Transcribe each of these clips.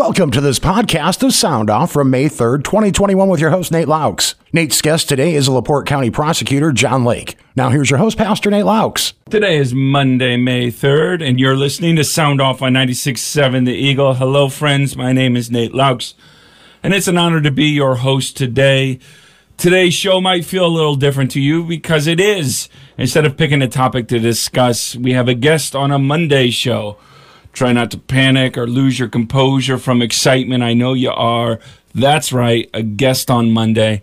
Welcome to this podcast of Sound Off from May 3rd, 2021, with your host, Nate Loucks. Nate's guest today is LaPorte County Prosecutor John Lake. Now, here's your host, Pastor Nate Loucks. Today is Monday, May 3rd, and you're listening to Sound Off on 96.7 The Eagle. Hello, friends. My name is Nate Loucks, and it's an honor to be your host today. Today's show might feel a little different to you because it is. Instead of picking a topic to discuss, we have a guest on a Monday show. Try not to panic or lose your composure from excitement. I know you are. That's right, a guest on Monday.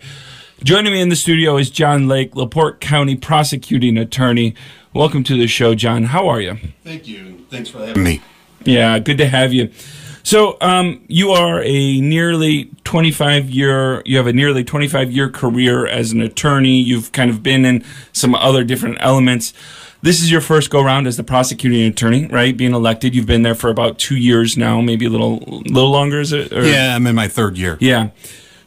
Joining me in the studio is John Lake, LaPorte County prosecuting attorney. Welcome to the show, John. How are you? Thank you. Thanks for having me. Yeah, good to have you. So, um, you are a nearly 25 year, you have a nearly 25 year career as an attorney. You've kind of been in some other different elements. This is your first go round as the prosecuting attorney, right? Being elected. You've been there for about two years now, maybe a little, little longer, is it? Or? Yeah, I'm in my third year. Yeah.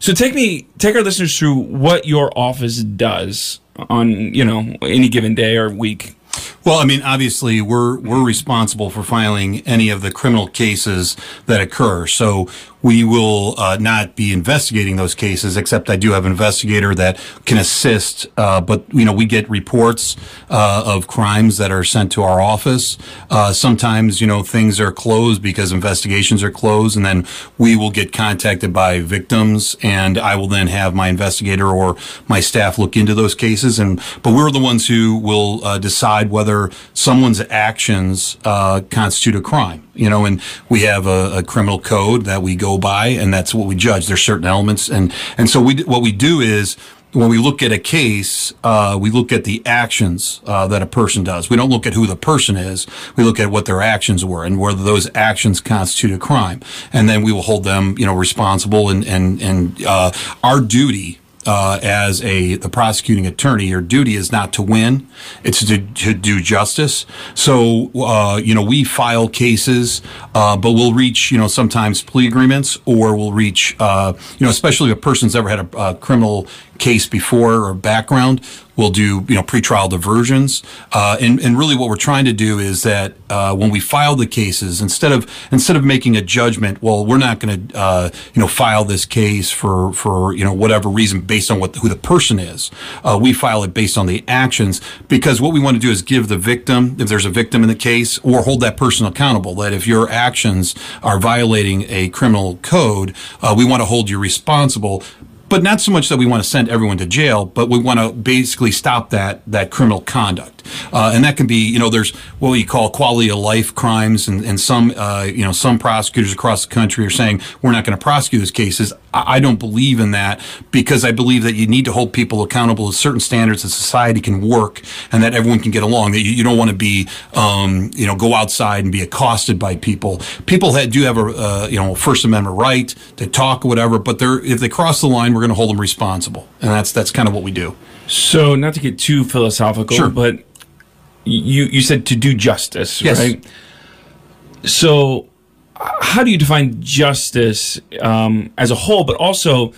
So take me, take our listeners through what your office does on, you know, any given day or week. Well, I mean, obviously, we're we're responsible for filing any of the criminal cases that occur. So we will uh, not be investigating those cases, except I do have an investigator that can assist. Uh, but you know, we get reports uh, of crimes that are sent to our office. Uh, sometimes, you know, things are closed because investigations are closed, and then we will get contacted by victims, and I will then have my investigator or my staff look into those cases. And but we're the ones who will uh, decide whether someone's actions uh, constitute a crime you know, and we have a, a, criminal code that we go by, and that's what we judge. There's certain elements, and and so we what we do is when we look at a case, uh, we look at the actions uh, that a person does. We don't look at who the person is. We look at what their actions were and whether those actions constitute a crime, and then we will hold them, you know, responsible. And and and uh, our duty uh, as a the prosecuting attorney, your duty is not to win; it's to, to do justice. So, uh, you know, we file cases, uh, but we'll reach, you know, sometimes plea agreements, or we'll reach, uh, you know, especially if a person's ever had a, a criminal case before or background. We'll do, you know, pretrial diversions. Uh, and, and really what we're trying to do is that uh, when we file the cases, instead of instead of making a judgment, well, we're not going to, uh, you know, file this case for, for, you know, whatever reason based on what who the person is. Uh, we file it based on the actions because what we want to do is give the victim, if there's a victim in the case, or hold that person accountable. That if your actions are violating a criminal code, uh, we want to hold you responsible but not so much that we want to send everyone to jail, but we want to basically stop that that criminal conduct. Uh, and that can be, you know, there's what we call quality of life crimes, and, and some, uh, you know, some prosecutors across the country are saying we're not going to prosecute those cases. I, I, don't believe in that because I believe that you need to hold people accountable to certain standards that society can work and that everyone can get along. That you, you don't want to be, um, you know, go outside and be accosted by people. People do have a, uh, you know, First Amendment right to talk or whatever, but they're if they cross the line, we're going to hold them responsible, and that's that's kind of what we do. So, not to get too philosophical, sure. but you you said to do justice, yes. right? So, how do you define justice um, as a whole? But also,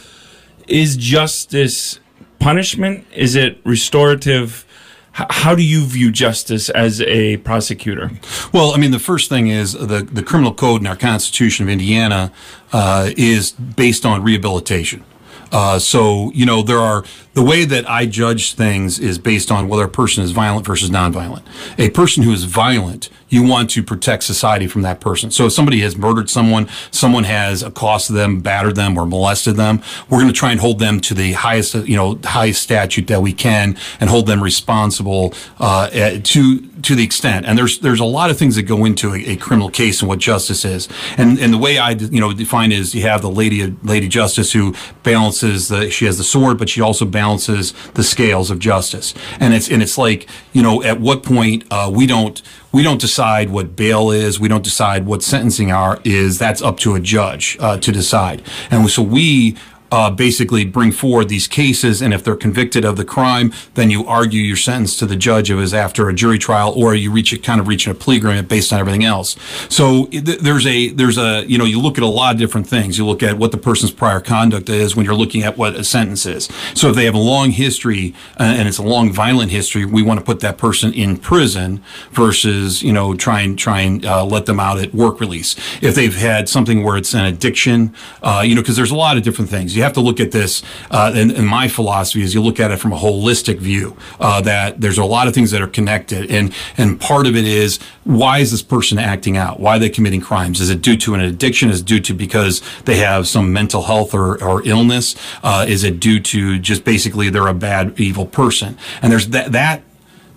is justice punishment? Is it restorative? how do you view justice as a prosecutor? Well, I mean, the first thing is the, the criminal code in our Constitution of Indiana uh, is based on rehabilitation. Uh, so, you know, there are the way that I judge things is based on whether a person is violent versus nonviolent. A person who is violent, you want to protect society from that person. So if somebody has murdered someone, someone has accosted them, battered them, or molested them, we're going to try and hold them to the highest, you know, highest statute that we can and hold them responsible uh, to to the extent. And there's there's a lot of things that go into a, a, criminal case and what justice is. And and the way I you know define is you have the lady lady justice who balances the she has the sword, but she also balances the scales of justice. And it's and it's like you know at what point uh, we don't we don't decide what bail is. We don't decide what sentencing are is. That's up to a judge uh, to decide. And so we uh, basically bring forward these cases, and if they're convicted of the crime, then you argue your sentence to the judge. It was after a jury trial, or you reach a kind of reaching a plea agreement based on everything else. So th- there's a there's a you know you look at a lot of different things. You look at what the person's prior conduct is when you're looking at what a sentence is. So if they have a long history uh, and it's a long violent history, we want to put that person in prison versus you know try and try and uh, let them out at work release. If they've had something where it's an addiction, uh, you know, because there's a lot of different things. You have to look at this. Uh, and, and, my philosophy is you look at it from a holistic view. Uh, that there's a lot of things that are connected, and and part of it is why is this person acting out? Why are they committing crimes? Is it due to an addiction? Is it due to because they have some mental health or, or illness? Uh, is it due to just basically they're a bad, evil person? And there's that that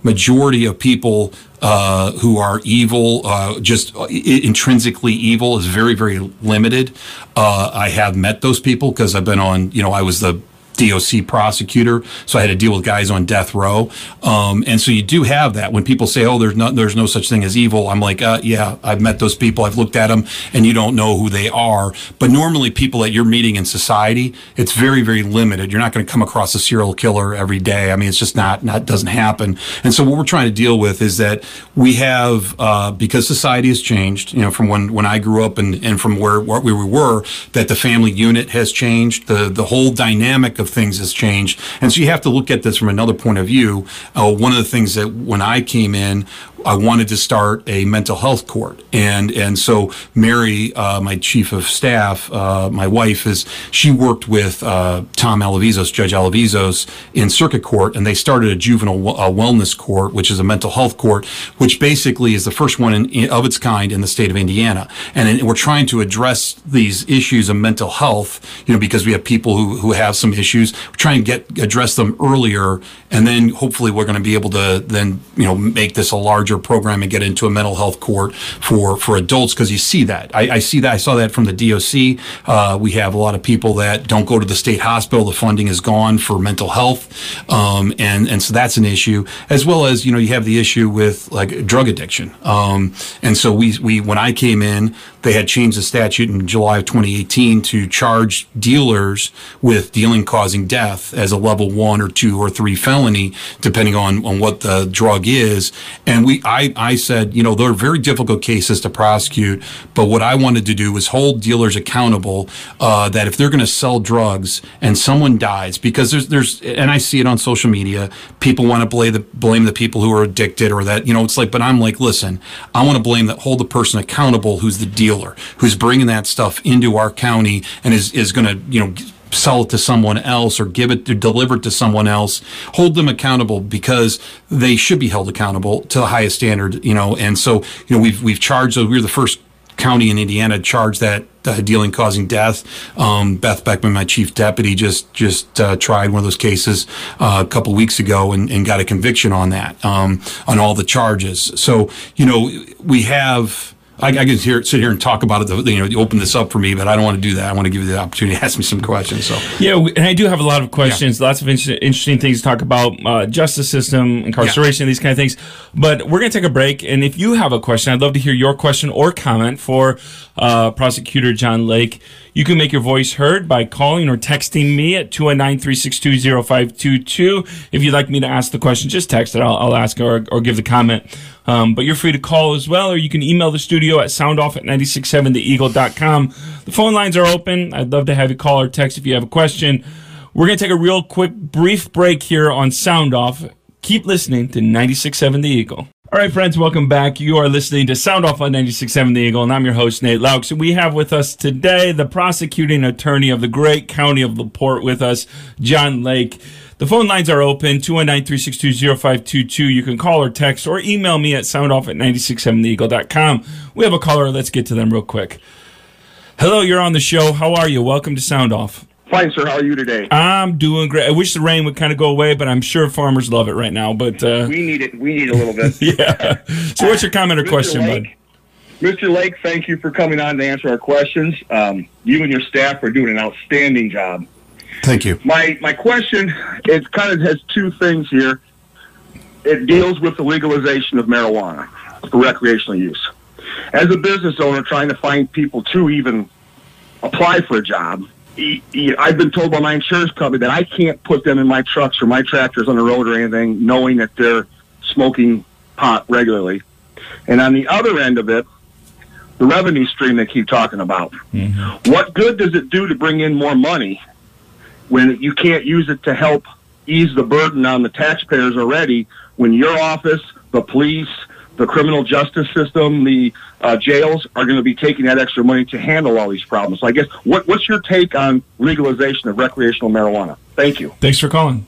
majority of people uh, who are evil, uh, just intrinsically evil, is very, very limited. Uh, I have met those people because I've been on, you know, I was the DOC prosecutor, so I had to deal with guys on death row. Um, and so you do have that when people say, "Oh, there's no there's no such thing as evil." I'm like, uh, "Yeah, I've met those people. I've looked at them, and you don't know who they are." But normally, people that you're meeting in society, it's very very limited. You're not going to come across a serial killer every day. I mean, it's just not not doesn't happen. And so what we're trying to deal with is that we have uh, because society has changed. You know, from when when I grew up and and from where where we were, that the family unit has changed. The the whole dynamic of of things has changed. And so you have to look at this from another point of view. Uh, one of the things that when I came in, I wanted to start a mental health court, and and so Mary, uh, my chief of staff, uh, my wife is she worked with uh, Tom Alevizos, Judge Alevizos, in circuit court, and they started a juvenile wellness court, which is a mental health court, which basically is the first one in, in, of its kind in the state of Indiana, and we're trying to address these issues of mental health, you know, because we have people who who have some issues, we're trying to get address them earlier, and then hopefully we're going to be able to then you know make this a larger larger program and get into a mental health court for for adults because you see that. I, I, see that. I saw that from the DOC. Uh, we have a lot of people that don't go to the state hospital. The funding is gone for mental health, um, and and so that's an issue. As well as you know you have the issue with like drug addiction. Um, and so we we when I came in, they had changed the statute in July of 2018 to charge dealers with dealing causing death as a level one or two or three felony, depending on, on what the drug is. And we, I, I said, you know, they're very difficult cases to prosecute, but what I wanted to do was hold dealers accountable uh, that if they're going to sell drugs and someone dies, because there's, there's, and I see it on social media, people want to blame the, blame the people who are addicted or that, you know, it's like, but I'm like, listen, I want to blame that, hold the person accountable who's the dealer dealer who's bringing that stuff into our county and is, is going to, you know, sell it to someone else or give it or deliver it to someone else hold them accountable because they should be held accountable to the highest standard you know and so you know we've we've charged we were the first county in Indiana charged that uh, dealing causing death. Um, Beth Beckman, my chief deputy, just just uh, tried one of those cases uh, a couple weeks ago and, and, got a conviction on that um, on all the charges. So you know we have I, I can hear, sit here and talk about it. You know, you open this up for me, but I don't want to do that. I want to give you the opportunity to ask me some questions. So yeah, and I do have a lot of questions, yeah. lots of inter- interesting things to talk about, uh, justice system, incarceration, yeah. these kind of things. But we're going to take a break, and if you have a question, I'd love to hear your question or comment for uh, Prosecutor John Lake. You can make your voice heard by calling or texting me at 219-362-0522. If you'd like me to ask the question, just text it. I'll, I'll ask or, or give the comment. Um, but you're free to call as well, or you can email the studio at soundoff at 967theeagle.com. The phone lines are open. I'd love to have you call or text if you have a question. We're going to take a real quick, brief break here on Sound Off. Keep listening to 96.7 The Eagle. All right, friends, welcome back. You are listening to Sound Off on 96.7 The Eagle, and I'm your host, Nate Loucks. And we have with us today the prosecuting attorney of the great county of LaPorte with us, John Lake. The phone lines are open, 219-362-0522. You can call or text or email me at soundoff at 967theeagle.com. We have a caller. Let's get to them real quick. Hello, you're on the show. How are you? Welcome to Sound Off. Fine, sir. How are you today? I'm doing great. I wish the rain would kind of go away, but I'm sure farmers love it right now. But uh, we need it. We need a little bit. yeah. So, what's your comment or Mr. question, Lake, bud? Mr. Lake, thank you for coming on to answer our questions. Um, you and your staff are doing an outstanding job. Thank you. My my question it kind of has two things here. It deals with the legalization of marijuana for recreational use. As a business owner trying to find people to even apply for a job, I've been told by my insurance company that I can't put them in my trucks or my tractors on the road or anything, knowing that they're smoking pot regularly. And on the other end of it, the revenue stream they keep talking about. Mm-hmm. What good does it do to bring in more money when you can't use it to help ease the burden on the taxpayers already when your office, the police, the criminal justice system, the uh, jails are going to be taking that extra money to handle all these problems. So I guess what, what's your take on legalization of recreational marijuana? Thank you. Thanks for calling.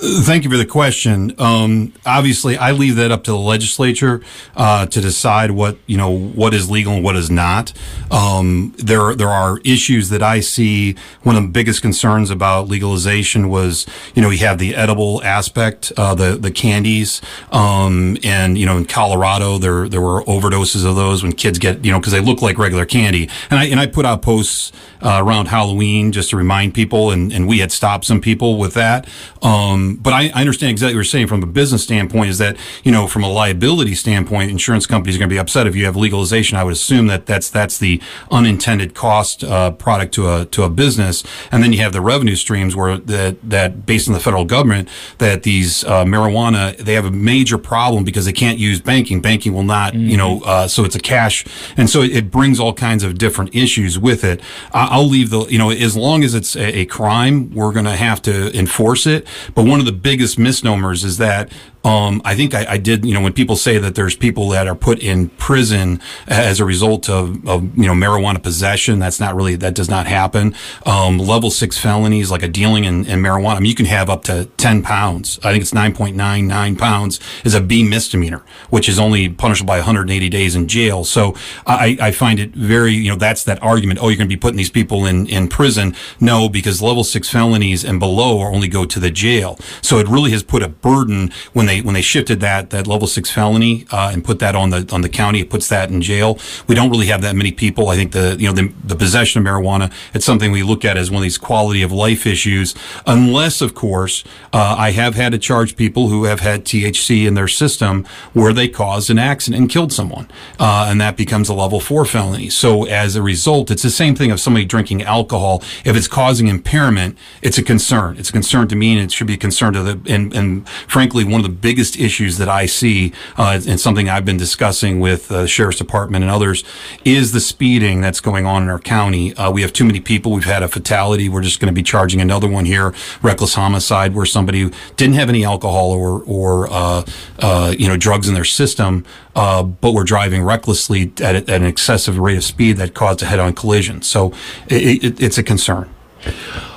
Thank you for the question. Um, obviously, I leave that up to the legislature uh, to decide what you know what is legal and what is not. Um, there there are issues that I see. One of the biggest concerns about legalization was you know we have the edible aspect, uh, the the candies, um, and you know in Colorado there there were overdoses of those when kids get you know because they look like regular candy. And I and I put out posts uh, around Halloween just to remind people, and, and we had stopped some people with that. Um, but I, I, understand exactly what you're saying from a business standpoint is that, you know, from a liability standpoint, insurance companies are going to be upset if you have legalization. I would assume that that's, that's the unintended cost, uh, product to a, to a business. And then you have the revenue streams where that, that based on the federal government, that these, uh, marijuana, they have a major problem because they can't use banking. Banking will not, mm-hmm. you know, mm-hmm. uh, so it's a cash. And so it, it, brings all kinds of different issues with it. I'll leave the, you know, as long as it's a, a crime, we're going to have to enforce it. But one one of the biggest misnomers is that um, I think I, I, did, you know, when people say that there's people that are put in prison as a result of, of you know, marijuana possession, that's not really, that does not happen. Um, level six felonies, like a dealing in, in, marijuana, I mean, you can have up to 10 pounds. I think it's 9.99 pounds is a B misdemeanor, which is only punishable by 180 days in jail. So I, I find it very, you know, that's that argument. Oh, you're going to be putting these people in, in prison. No, because level six felonies and below only go to the jail. So it really has put a burden when they when they shifted that that level six felony uh, and put that on the on the county, it puts that in jail. We don't really have that many people. I think the you know the, the possession of marijuana it's something we look at as one of these quality of life issues, unless of course uh, I have had to charge people who have had THC in their system where they caused an accident and killed someone, uh, and that becomes a level four felony. So as a result, it's the same thing of somebody drinking alcohol. If it's causing impairment, it's a concern. It's a concern to me, and it should be a concern to the and and frankly one of the biggest issues that I see, uh, and something I've been discussing with uh, the sheriff's department and others, is the speeding that's going on in our county. Uh, we have too many people. We've had a fatality. We're just going to be charging another one here, reckless homicide, where somebody didn't have any alcohol or or uh, uh, you know drugs in their system, uh, but were driving recklessly at, at, an excessive rate of speed that caused a head-on collision. So it, it, it's a concern.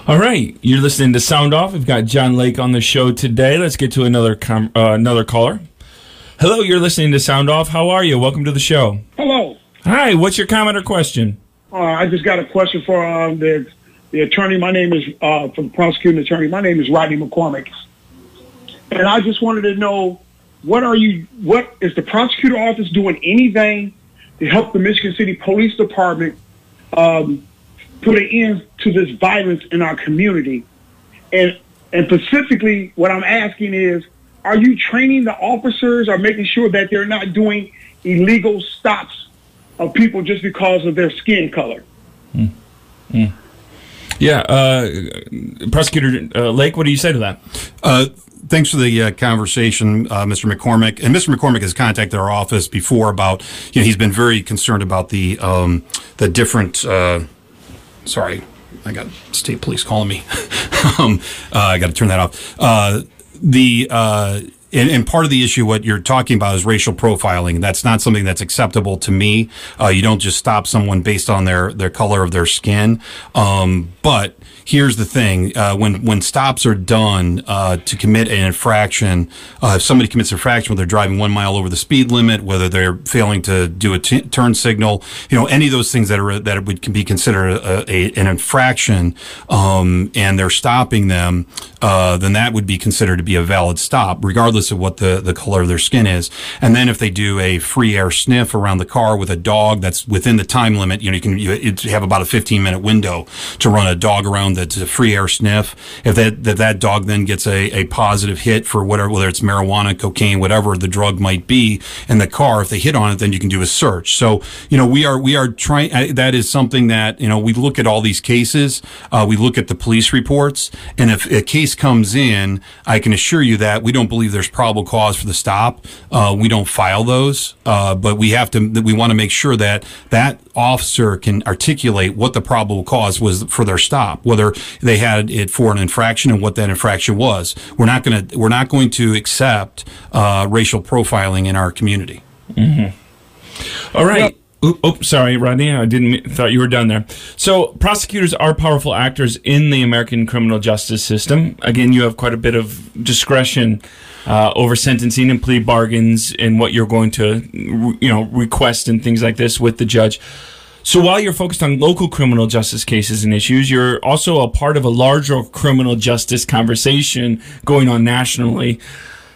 All right, you're listening to Sound Off. We've got John Lake on the show today. Let's get to another com- uh, another caller. Hello, you're listening to Sound Off. How are you? Welcome to the show. Hello. Hi. What's your comment or question? Uh, I just got a question for um, the the attorney. My name is uh, from prosecuting attorney. My name is Rodney McCormick, and I just wanted to know what are you? What is the prosecutor office doing anything to help the Michigan City Police Department? Um, put an end to this violence in our community. And and specifically, what I'm asking is, are you training the officers or making sure that they're not doing illegal stops of people just because of their skin color? Mm. Mm. Yeah, uh, Prosecutor uh, Lake, what do you say to that? Uh, thanks for the uh, conversation, uh, Mr. McCormick. And Mr. McCormick has contacted our office before about, you know, he's been very concerned about the um, the different uh, sorry, I got state police calling me. um, uh, I got to turn that off. Uh, the uh, and, and, part of the issue, what you're talking about, is racial profiling. That's not something that's acceptable to me. Uh, you don't just stop someone based on their their color of their skin. Um, but here's the thing: uh, when when stops are done uh, to commit an infraction, uh, if somebody commits an infraction, whether they're driving one mile over the speed limit, whether they're failing to do a t- turn signal, you know, any of those things that are that would be considered a, a, an infraction, um, and they're stopping them, uh, then that would be considered to be a valid stop, regardless regardless of what the, the color of their skin is. And then if they do a free air sniff around the car with a dog that's within the time limit, you know, you can you, have about a 15 minute window to run a dog around that's a free air sniff. If that, that, that dog then gets a, a positive hit for whatever, whether it's marijuana, cocaine, whatever the drug might be in the car, if they hit on it, then you can do a search. So, you know, we are, we are trying, that is something that, you know, we look at all these cases, uh, we look at the police reports, and if a case comes in, I can assure you that we don't believe there's probable cause for the stop. Uh, we don't file those, uh, but we have to. We want to make sure that that officer can articulate what the probable cause was for their stop, whether they had it for an infraction and what that infraction was. We're not going to. We're not going to accept uh, racial profiling in our community. Mm-hmm. All right. Oop, oh, sorry, Rodney. I didn't thought you were done there. So, prosecutors are powerful actors in the American criminal justice system. Again, you have quite a bit of discretion uh, over sentencing and plea bargains and what you're going to, you know, request and things like this with the judge. So, while you're focused on local criminal justice cases and issues, you're also a part of a larger criminal justice conversation going on nationally.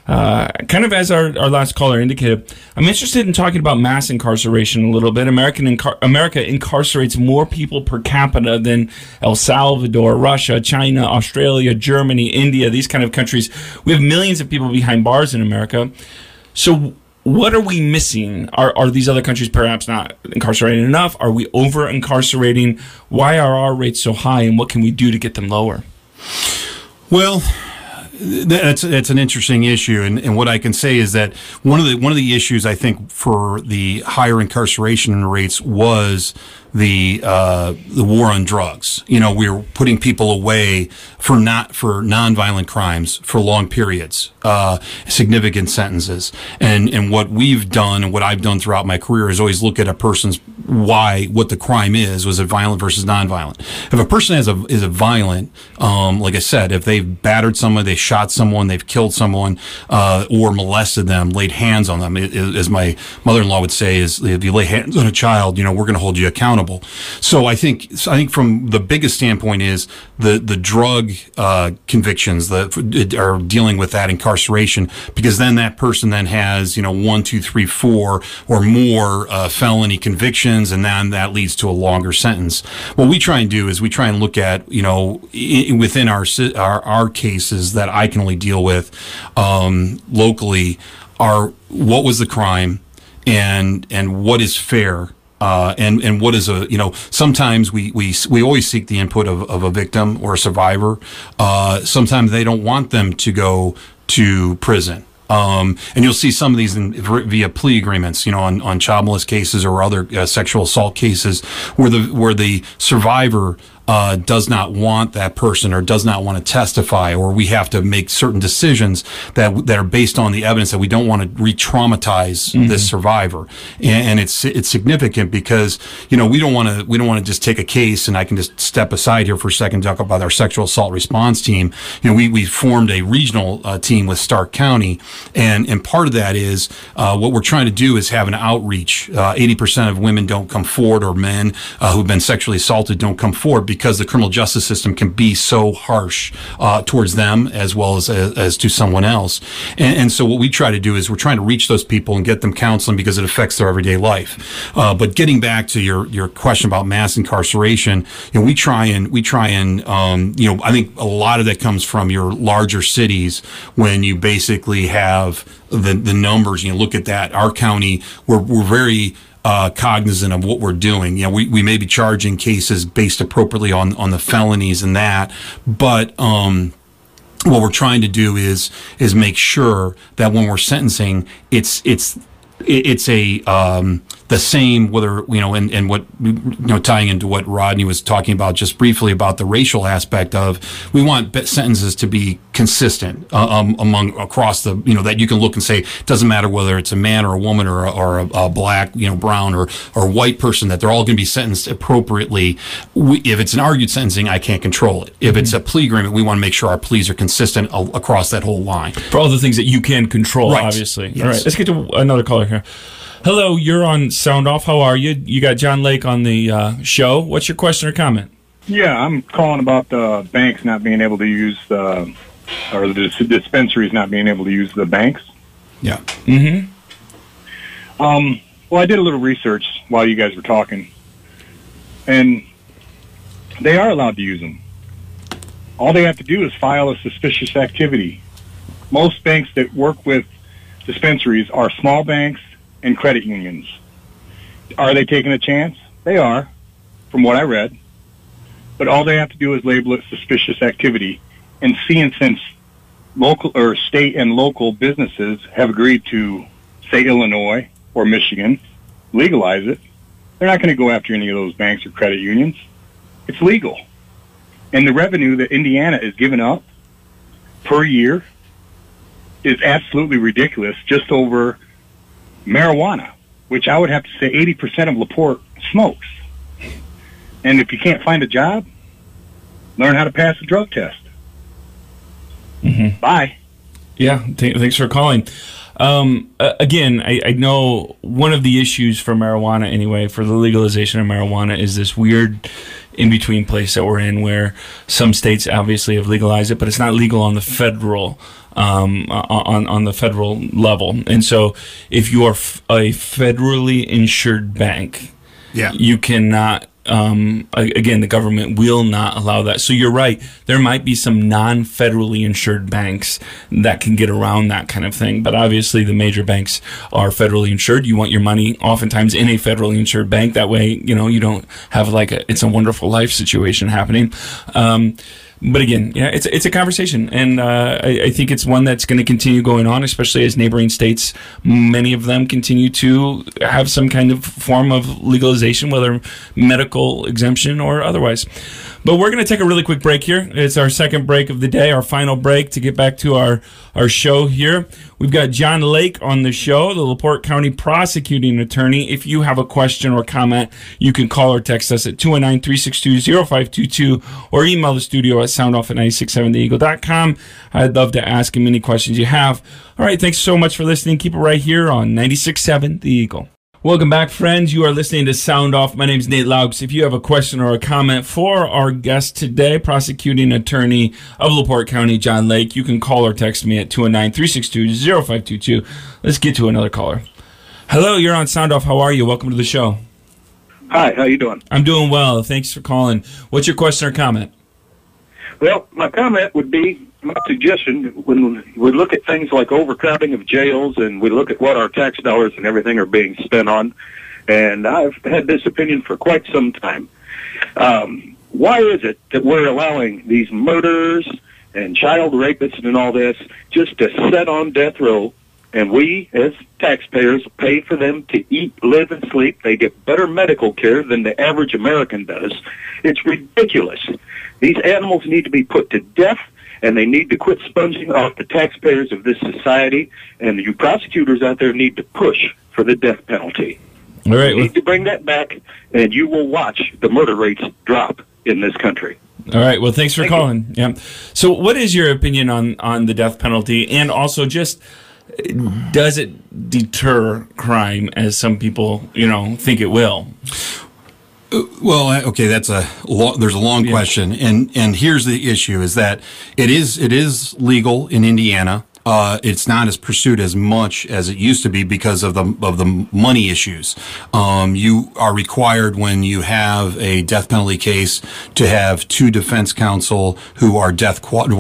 Uh, kind of as our, our last caller indicated, I'm interested in talking about mass incarceration a little bit. American incar- America incarcerates more people per capita than El Salvador, Russia, China, Australia, Germany, India, these kind of countries. We have millions of people behind bars in America. So, what are we missing? Are, are these other countries perhaps not incarcerating enough? Are we over incarcerating? Why are our rates so high, and what can we do to get them lower? Well, that's that's an interesting issue, and, and what I can say is that one of the one of the issues I think for the higher incarceration rates was the uh, the war on drugs. You know, we are putting people away for not for nonviolent crimes for long periods, uh, significant sentences. And and what we've done and what I've done throughout my career is always look at a person's why, what the crime is. Was it violent versus nonviolent? If a person has a is a violent, um, like I said, if they've battered someone, they shot someone, they've killed someone, uh, or molested them, laid hands on them, as my mother-in-law would say, is if you lay hands on a child, you know, we're going to hold you accountable So I think I think from the biggest standpoint is the the drug uh, convictions that are dealing with that incarceration because then that person then has you know one two three four or more uh, felony convictions and then that leads to a longer sentence. What we try and do is we try and look at you know within our our, our cases that I can only deal with um, locally are what was the crime and and what is fair uh, and and what is a you know sometimes we we we always seek the input of, of a victim or a survivor. Uh, sometimes they don't want them to go to prison. Um, and you'll see some of these in, via plea agreements, you know, on, on child molest cases or other uh, sexual assault cases, where the where the survivor uh, does not want that person or does not want to testify, or we have to make certain decisions that that are based on the evidence that we don't want to re-traumatize mm-hmm. this survivor, and, and, it's it's significant because you know we don't want to we don't want to just take a case and I can just step aside here for a second talk about our sexual assault response team. You know we we formed a regional uh, team with Starke County, and and part of that is uh, what we're trying to do is have an outreach. Uh, eighty percent of women don't come forward, or men uh, who've been sexually assaulted don't come forward because the criminal justice system can be so harsh uh, towards them as well as, as, as to someone else. And, and, so what we try to do is we're trying to reach those people and get them counseling because it affects their everyday life. Uh, but getting back to your your question about mass incarceration, you know, we try and we try and um, you know I think a lot of that comes from your larger cities when you basically have the the numbers. You know, look at that. Our county, we're we're very uh, cognizant of what we're doing. You know, we, we may be charging cases based appropriately on, on the felonies and that, but, um, what we're trying to do is is make sure that when we're sentencing, it's it's it's a um, the same whether you know and, and what you know tying into what Rodney was talking about just briefly about the racial aspect of we want sentences to be consistent uh, um, among across the you know that you can look and say it doesn't matter whether it's a man or a woman or a, or a, a black you know brown or or white person that they're all going to be sentenced appropriately we, if it's an argued sentencing I can't control it if mm-hmm. it's a plea agreement we want to make sure our pleas are consistent a- across that whole line for all the things that you can control right. obviously yes. all right let's get to another caller here Hello, you're on Sound Off. How are you? You got John Lake on the uh, show. What's your question or comment? Yeah, I'm calling about the banks not being able to use the or the dispensaries not being able to use the banks. Yeah. Mm-hmm. Um, well, I did a little research while you guys were talking, and they are allowed to use them. All they have to do is file a suspicious activity. Most banks that work with dispensaries are small banks and credit unions. Are they taking a chance? They are, from what I read. But all they have to do is label it suspicious activity. And seeing since local or state and local businesses have agreed to, say, Illinois or Michigan, legalize it, they're not going to go after any of those banks or credit unions. It's legal. And the revenue that Indiana is giving up per year is absolutely ridiculous just over marijuana, which I would have to say 80% of LaPorte smokes. And if you can't find a job, learn how to pass a drug test. Mhm. Bye. Yeah, th- thanks for calling. Um, uh, again, I, I know one of the issues for marijuana, anyway, for the legalization of marijuana, is this weird in between place that we're in where some states obviously have legalized it, but it's not legal on the federal. Um, on on the federal level, and so if you are f- a federally insured bank, Yeah. you cannot um, again the government will not allow that. So you're right. There might be some non-federally insured banks that can get around that kind of thing. But obviously the major banks are federally insured. You want your money oftentimes in a federally insured bank. That way you know you don't have like a it's a wonderful life situation happening. Um, but again, yeah, it's it's a conversation, and uh, I, I think it's one that's going to continue going on, especially as neighboring states, many of them continue to have some kind of form of legalization, whether medical exemption or otherwise. But we're going to take a really quick break here. It's our second break of the day, our final break to get back to our our show here. We've got John Lake on the show, the LaPorte County prosecuting attorney. If you have a question or comment, you can call or text us at 219-362-0522 or email the studio at soundoff at 967theeagle.com. I'd love to ask him any questions you have. All right, thanks so much for listening. Keep it right here on 96.7 The Eagle. Welcome back, friends. You are listening to Sound Off. My name is Nate Loucks. If you have a question or a comment for our guest today, prosecuting attorney of LaPorte County, John Lake, you can call or text me at 219-362-0522. Let's get to another caller. Hello, you're on Sound Off. How are you? Welcome to the show. Hi, how you doing? I'm doing well. Thanks for calling. What's your question or comment? Well, my comment would be my suggestion when we look at things like overcrowding of jails and we look at what our tax dollars and everything are being spent on, and I've had this opinion for quite some time. Um, why is it that we're allowing these murderers and child rapists and all this just to sit on death row and we as taxpayers pay for them to eat, live, and sleep. They get better medical care than the average American does. It's ridiculous. These animals need to be put to death, and they need to quit sponging off the taxpayers of this society. And you prosecutors out there need to push for the death penalty. All right. You need to bring that back, and you will watch the murder rates drop in this country. All right. Well, thanks for Thank you. calling. Yeah. So, what is your opinion on on the death penalty, and also just does it deter crime as some people you know think it will? Well, okay, that's a lo- there's a long question, and and here's the issue: is that it is it is legal in Indiana. Uh, it's not as pursued as much as it used to be because of the of the money issues. Um, you are required when you have a death penalty case to have two defense counsel who are death quote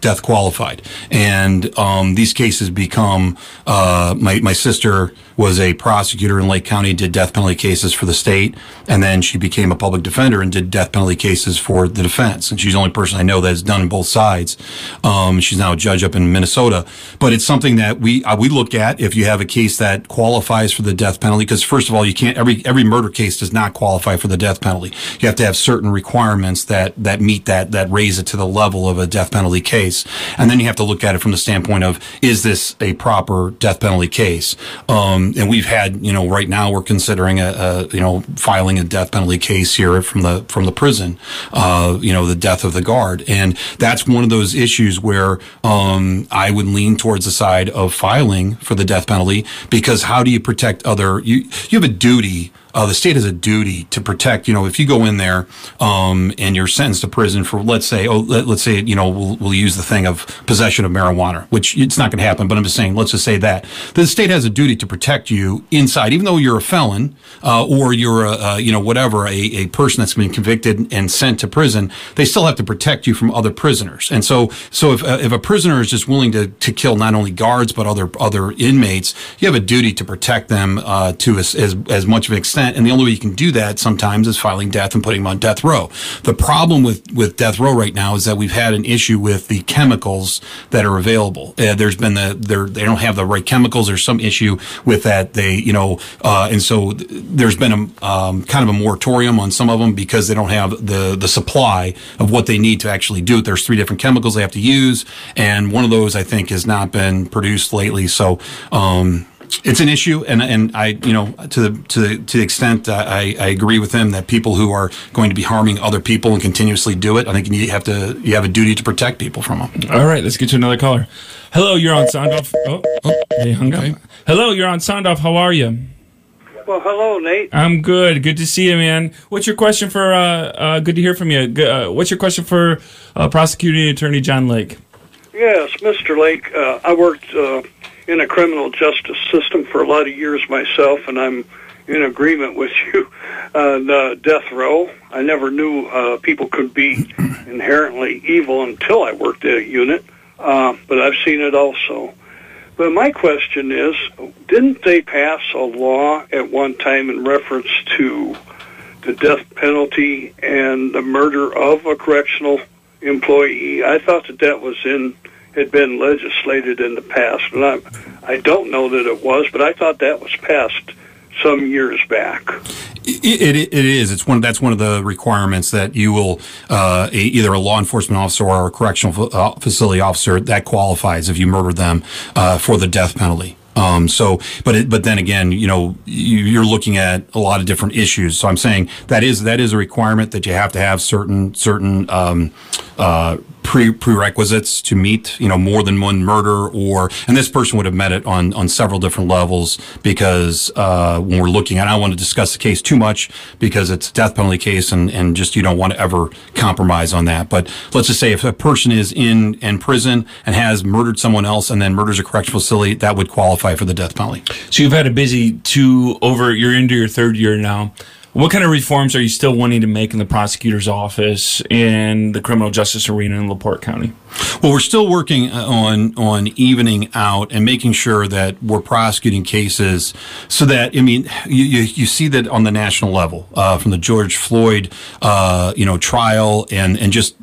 death qualified, and um, these cases become. Uh, my my sister was a prosecutor in Lake County, did death penalty cases for the state, and then she became a public defender and did death penalty cases for the defense. And she's the only person I know that has done both sides. Um, she's now a judge up in Minnesota, but it's something that we uh, we look at if you have a case that qualifies for the death penalty. Because first of all, you can't every every murder case does not qualify for the death penalty. You have to have certain requirements that that meet that that raise it to the level of a death penalty case, and then you have to look at it from the standpoint of is this a proper death penalty case? Um, and we've had, you know, right now we're considering a, a, you know, filing a death penalty case here from the from the prison, uh, you know, the death of the guard, and that's one of those issues where um, I would lean towards the side of filing for the death penalty because how do you protect other? You you have a duty uh, the state has a duty to protect. You know, if you go in there um, and you're sentenced to prison for, let's say, oh, let, us say, you know, we'll, we'll use the thing of possession of marijuana, which it's not going to happen. But I'm just saying, let's just say that the state has a duty to protect you inside, even though you're a felon uh, or you're a, you know whatever a, a person that's been convicted and sent to prison. They still have to protect you from other prisoners. And so so if uh, if a prisoner is just willing to to kill not only guards but other other inmates, you have a duty to protect them uh, to as, as as much of an extent. And the only way you can do that sometimes is filing death and putting them on death row. The problem with with death row right now is that we've had an issue with the chemicals that are available. Uh, there's been the they don't have the right chemicals. There's some issue with that. They you know uh, and so there's been a um, kind of a moratorium on some of them because they don't have the the supply of what they need to actually do it. There's three different chemicals they have to use, and one of those I think has not been produced lately. So. Um, it's an issue, and and I you know to the to the, to the extent I, I agree with him that people who are going to be harming other people and continuously do it, I think you have to you have a duty to protect people from them. All right, let's get to another caller. Hello, you're on sound off. Oh, oh they hung up. Hello, you're on sound off. How are you? Well, hello, Nate. I'm good. Good to see you, man. What's your question for? Uh, uh, good to hear from you. Uh, what's your question for uh, prosecuting attorney John Lake? Yes, Mr. Lake. Uh, I worked uh, in a criminal justice system for a lot of years myself, and I'm in agreement with you uh, on the death row. I never knew uh, people could be inherently evil until I worked at a unit, but I've seen it also. But my question is, didn't they pass a law at one time in reference to the death penalty and the murder of a correctional employee? I thought that that was in had been legislated in the past, and I I don't know that it was, but I thought that was passed some years back. It, it, it is. It's one. That's one of the requirements that you will uh, a, either a law enforcement officer or a correctional uh, facility officer that qualifies if you murder them uh, for the death penalty. Um, so, but it, but then again, you know, you, are looking at a lot of different issues. So I'm saying that is that is a requirement that you have to have certain certain um, uh, pre- prerequisites to meet, you know, more than one murder or, and this person would have met it on, on several different levels because, uh, when we're looking at, I don't want to discuss the case too much because it's a death penalty case and, and just you don't want to ever compromise on that. But let's just say if a person is in, in prison and has murdered someone else and then murders a correctional facility, that would qualify for the death penalty. So you've had a busy two over, you're into your third year now. What kind of reforms are you still wanting to make in the prosecutor's office in the criminal justice arena in LaPorte County? Well, we're still working uh, on on evening out and making sure that we're prosecuting cases so that I mean you you, you see that on the national level uh, from the George Floyd uh, you know trial and and just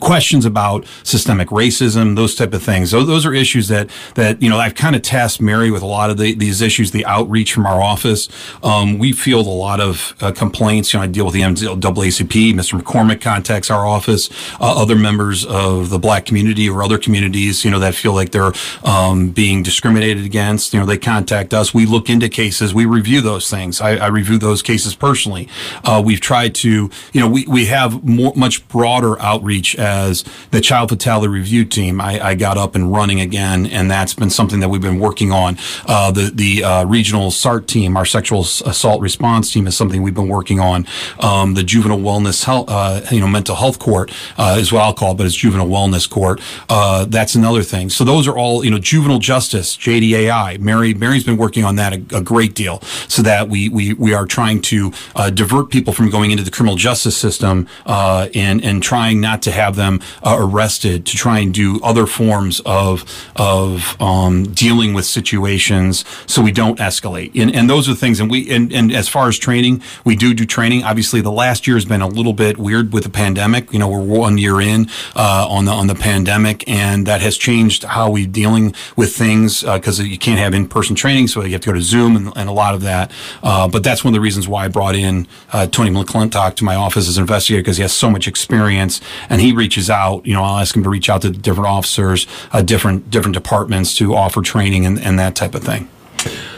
questions about systemic racism, those type of things. Those, those are issues that that you know I've kind of tasked Mary with a lot of the, these issues, the outreach from our office. Um, we field a lot of uh, complaints. You know, I deal with the NAACP. Mr. McCormick contacts our office. Uh, other members of the Black community or other communities, you know, that feel like they're um, being discriminated against. You know, they contact us. We look into cases. We review those things. I, I review those cases personally. Uh, we've tried to, you know, we we have more, much broader outreach outreach as the child fatality review team. I, I, got up and running again, and that's been something that we've been working on. Uh, the the uh, regional SART team, our sexual assault response team, is something we've been working on. Um, the juvenile wellness health, uh, you know, mental health court uh, is what I'll call it, but it's juvenile wellness court. Uh, that's another thing. So those are all, you know, juvenile justice, JDAI. Mary Mary's been working on that a, a great deal, so that we we we are trying to uh, divert people from going into the criminal justice system and and trying not to have them uh, arrested to try and do other forms of of um, dealing with situations so we don't escalate. And, and those are things. And we and, and as far as training, we do do training. Obviously, the last year has been a little bit weird with the pandemic. You know, we're one year in uh, on the on the pandemic, and that has changed how we're dealing with things because uh, you can't have in person training, so you have to go to Zoom and, and a lot of that. Uh, but that's one of the reasons why I brought in uh, Tony McClintock to my office as an investigator because he has so much experience he reaches out, you know, I'll ask him to reach out to different officers, uh, different different departments to offer training and, and that type of thing.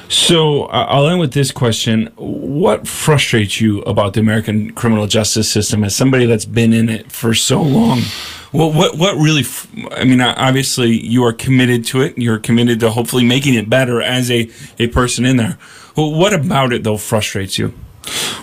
So uh, I'll end with this question: What frustrates you about the American criminal justice system as somebody that's been in it for so long? Well, what what really? I mean, obviously, you are committed to it. You're committed to hopefully making it better as a a person in there. Well, what about it though frustrates you?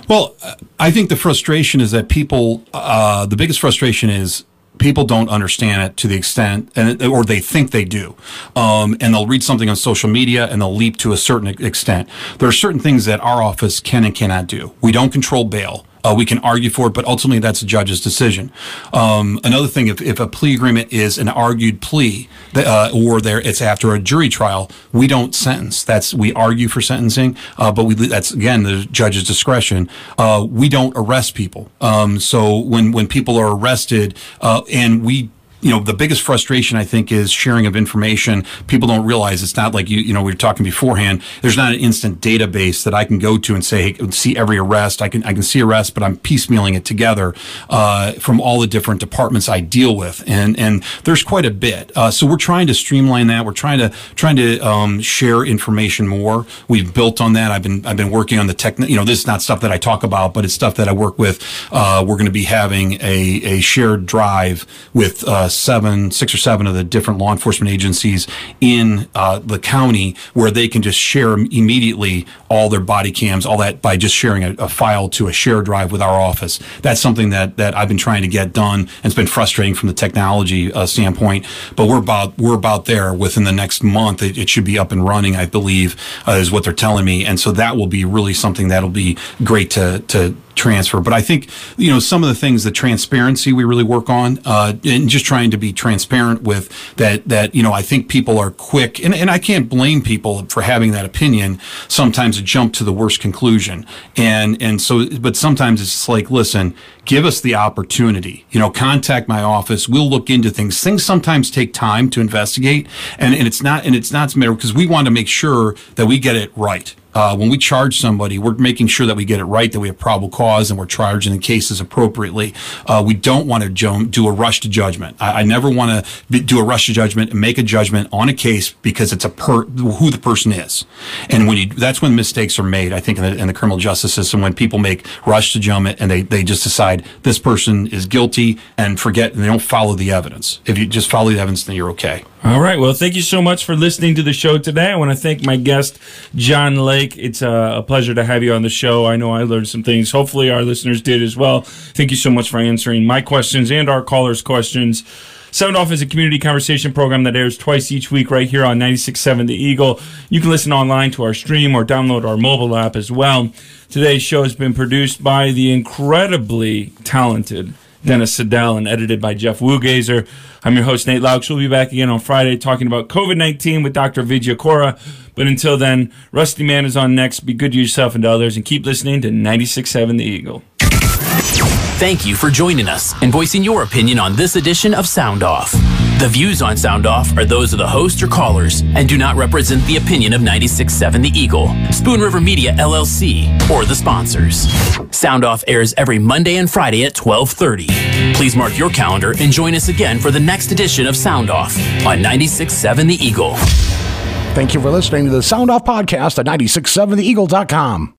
Well, I think the frustration is that people, uh, the biggest frustration is people don't understand it to the extent, and or they think they do, um, and they'll read something on social media and they'll leap to a certain extent. There are certain things that our office can and cannot do. We don't control bail. Uh, we can argue for it, but ultimately that's the judge's decision. Um, another thing, if, if a plea agreement is an argued plea, uh, or there it's after a jury trial, we don't sentence. That's we argue for sentencing, uh, but we that's again the judge's discretion. Uh, we don't arrest people. Um, so when when people are arrested, uh, and we you know, the biggest frustration I think is sharing of information. People don't realize it's not like you, you know, we were talking beforehand. There's not an instant database that I can go to and say, hey, see every arrest. I can, I can see arrests, but I'm piecemealing it together, uh, from all the different departments I deal with. And, and there's quite a bit. Uh, so we're trying to streamline that. We're trying to, trying to, um, share information more. We've built on that. I've been, I've been working on the tech, you know, this is not stuff that I talk about, but it's stuff that I work with. Uh, we're going to be having a, a shared drive with, uh, seven, six or seven of the different law enforcement agencies in uh, the county where they can just share immediately all their body cams, all that by just sharing a, a, file to a shared drive with our office. That's something that that I've been trying to get done, and it's been frustrating from the technology uh, standpoint. But we're about we're about there within the next month. It, it should be up and running, I believe, uh, is what they're telling me, and so that will be really something that'll be great to to transfer. But I think, you know, some of the things, the transparency we really work on, uh, and just trying to be transparent with that, that, you know, I think people are quick and, and I can't blame people for having that opinion sometimes jump to the worst conclusion. And, and so, but sometimes it's like, listen, give us the opportunity, you know, contact my office. We'll look into things. Things sometimes take time to investigate and, and it's not, and it's not because we want to make sure that we get it right uh, when we charge somebody, we're making sure that we get it right, that we have probable cause, and we're charging the cases appropriately. Uh, we don't want to do a rush to judgment. I, I never want to do a rush to judgment and make a judgment on a case because it's a per who the person is, and when you that's when mistakes are made. I think in the, in the criminal justice system, when people make rush to judgment and they they just decide this person is guilty and forget and they don't follow the evidence. If you just follow the evidence, then you're okay. All right. Well, thank you so much for listening to the show today. I want to thank my guest, John Lake. It's uh, a, pleasure to have you on the show. I know I learned some things. Hopefully, our listeners did as well. Thank you so much for answering my questions and our callers' questions. Sound Off is a community conversation program that airs twice each week right here on 96.7 The Eagle. You can listen online to our stream or download our mobile app as well. Today's show has been produced by the incredibly talented Dennis Siddall and edited by Jeff Wuggazer. I'm your host, Nate Loucks. We'll be back again on Friday talking about COVID 19 with Dr. Vijay Kora. But until then, Rusty Man is on next. Be good to yourself and to others and keep listening to 96.7 The Eagle. Thank you for joining us and voicing your opinion on this edition of Sound Off. The views on Sound Off are those of the host or callers and do not represent the opinion of 96.7 The Eagle, Spoon River Media LLC, or the sponsors. Sound Off airs every Monday and Friday at 12:30. Please mark your calendar and join us again for the next edition of Sound Off on 96.7 The Eagle. Thank you for listening to the Sound Off podcast at 967theeagle.com.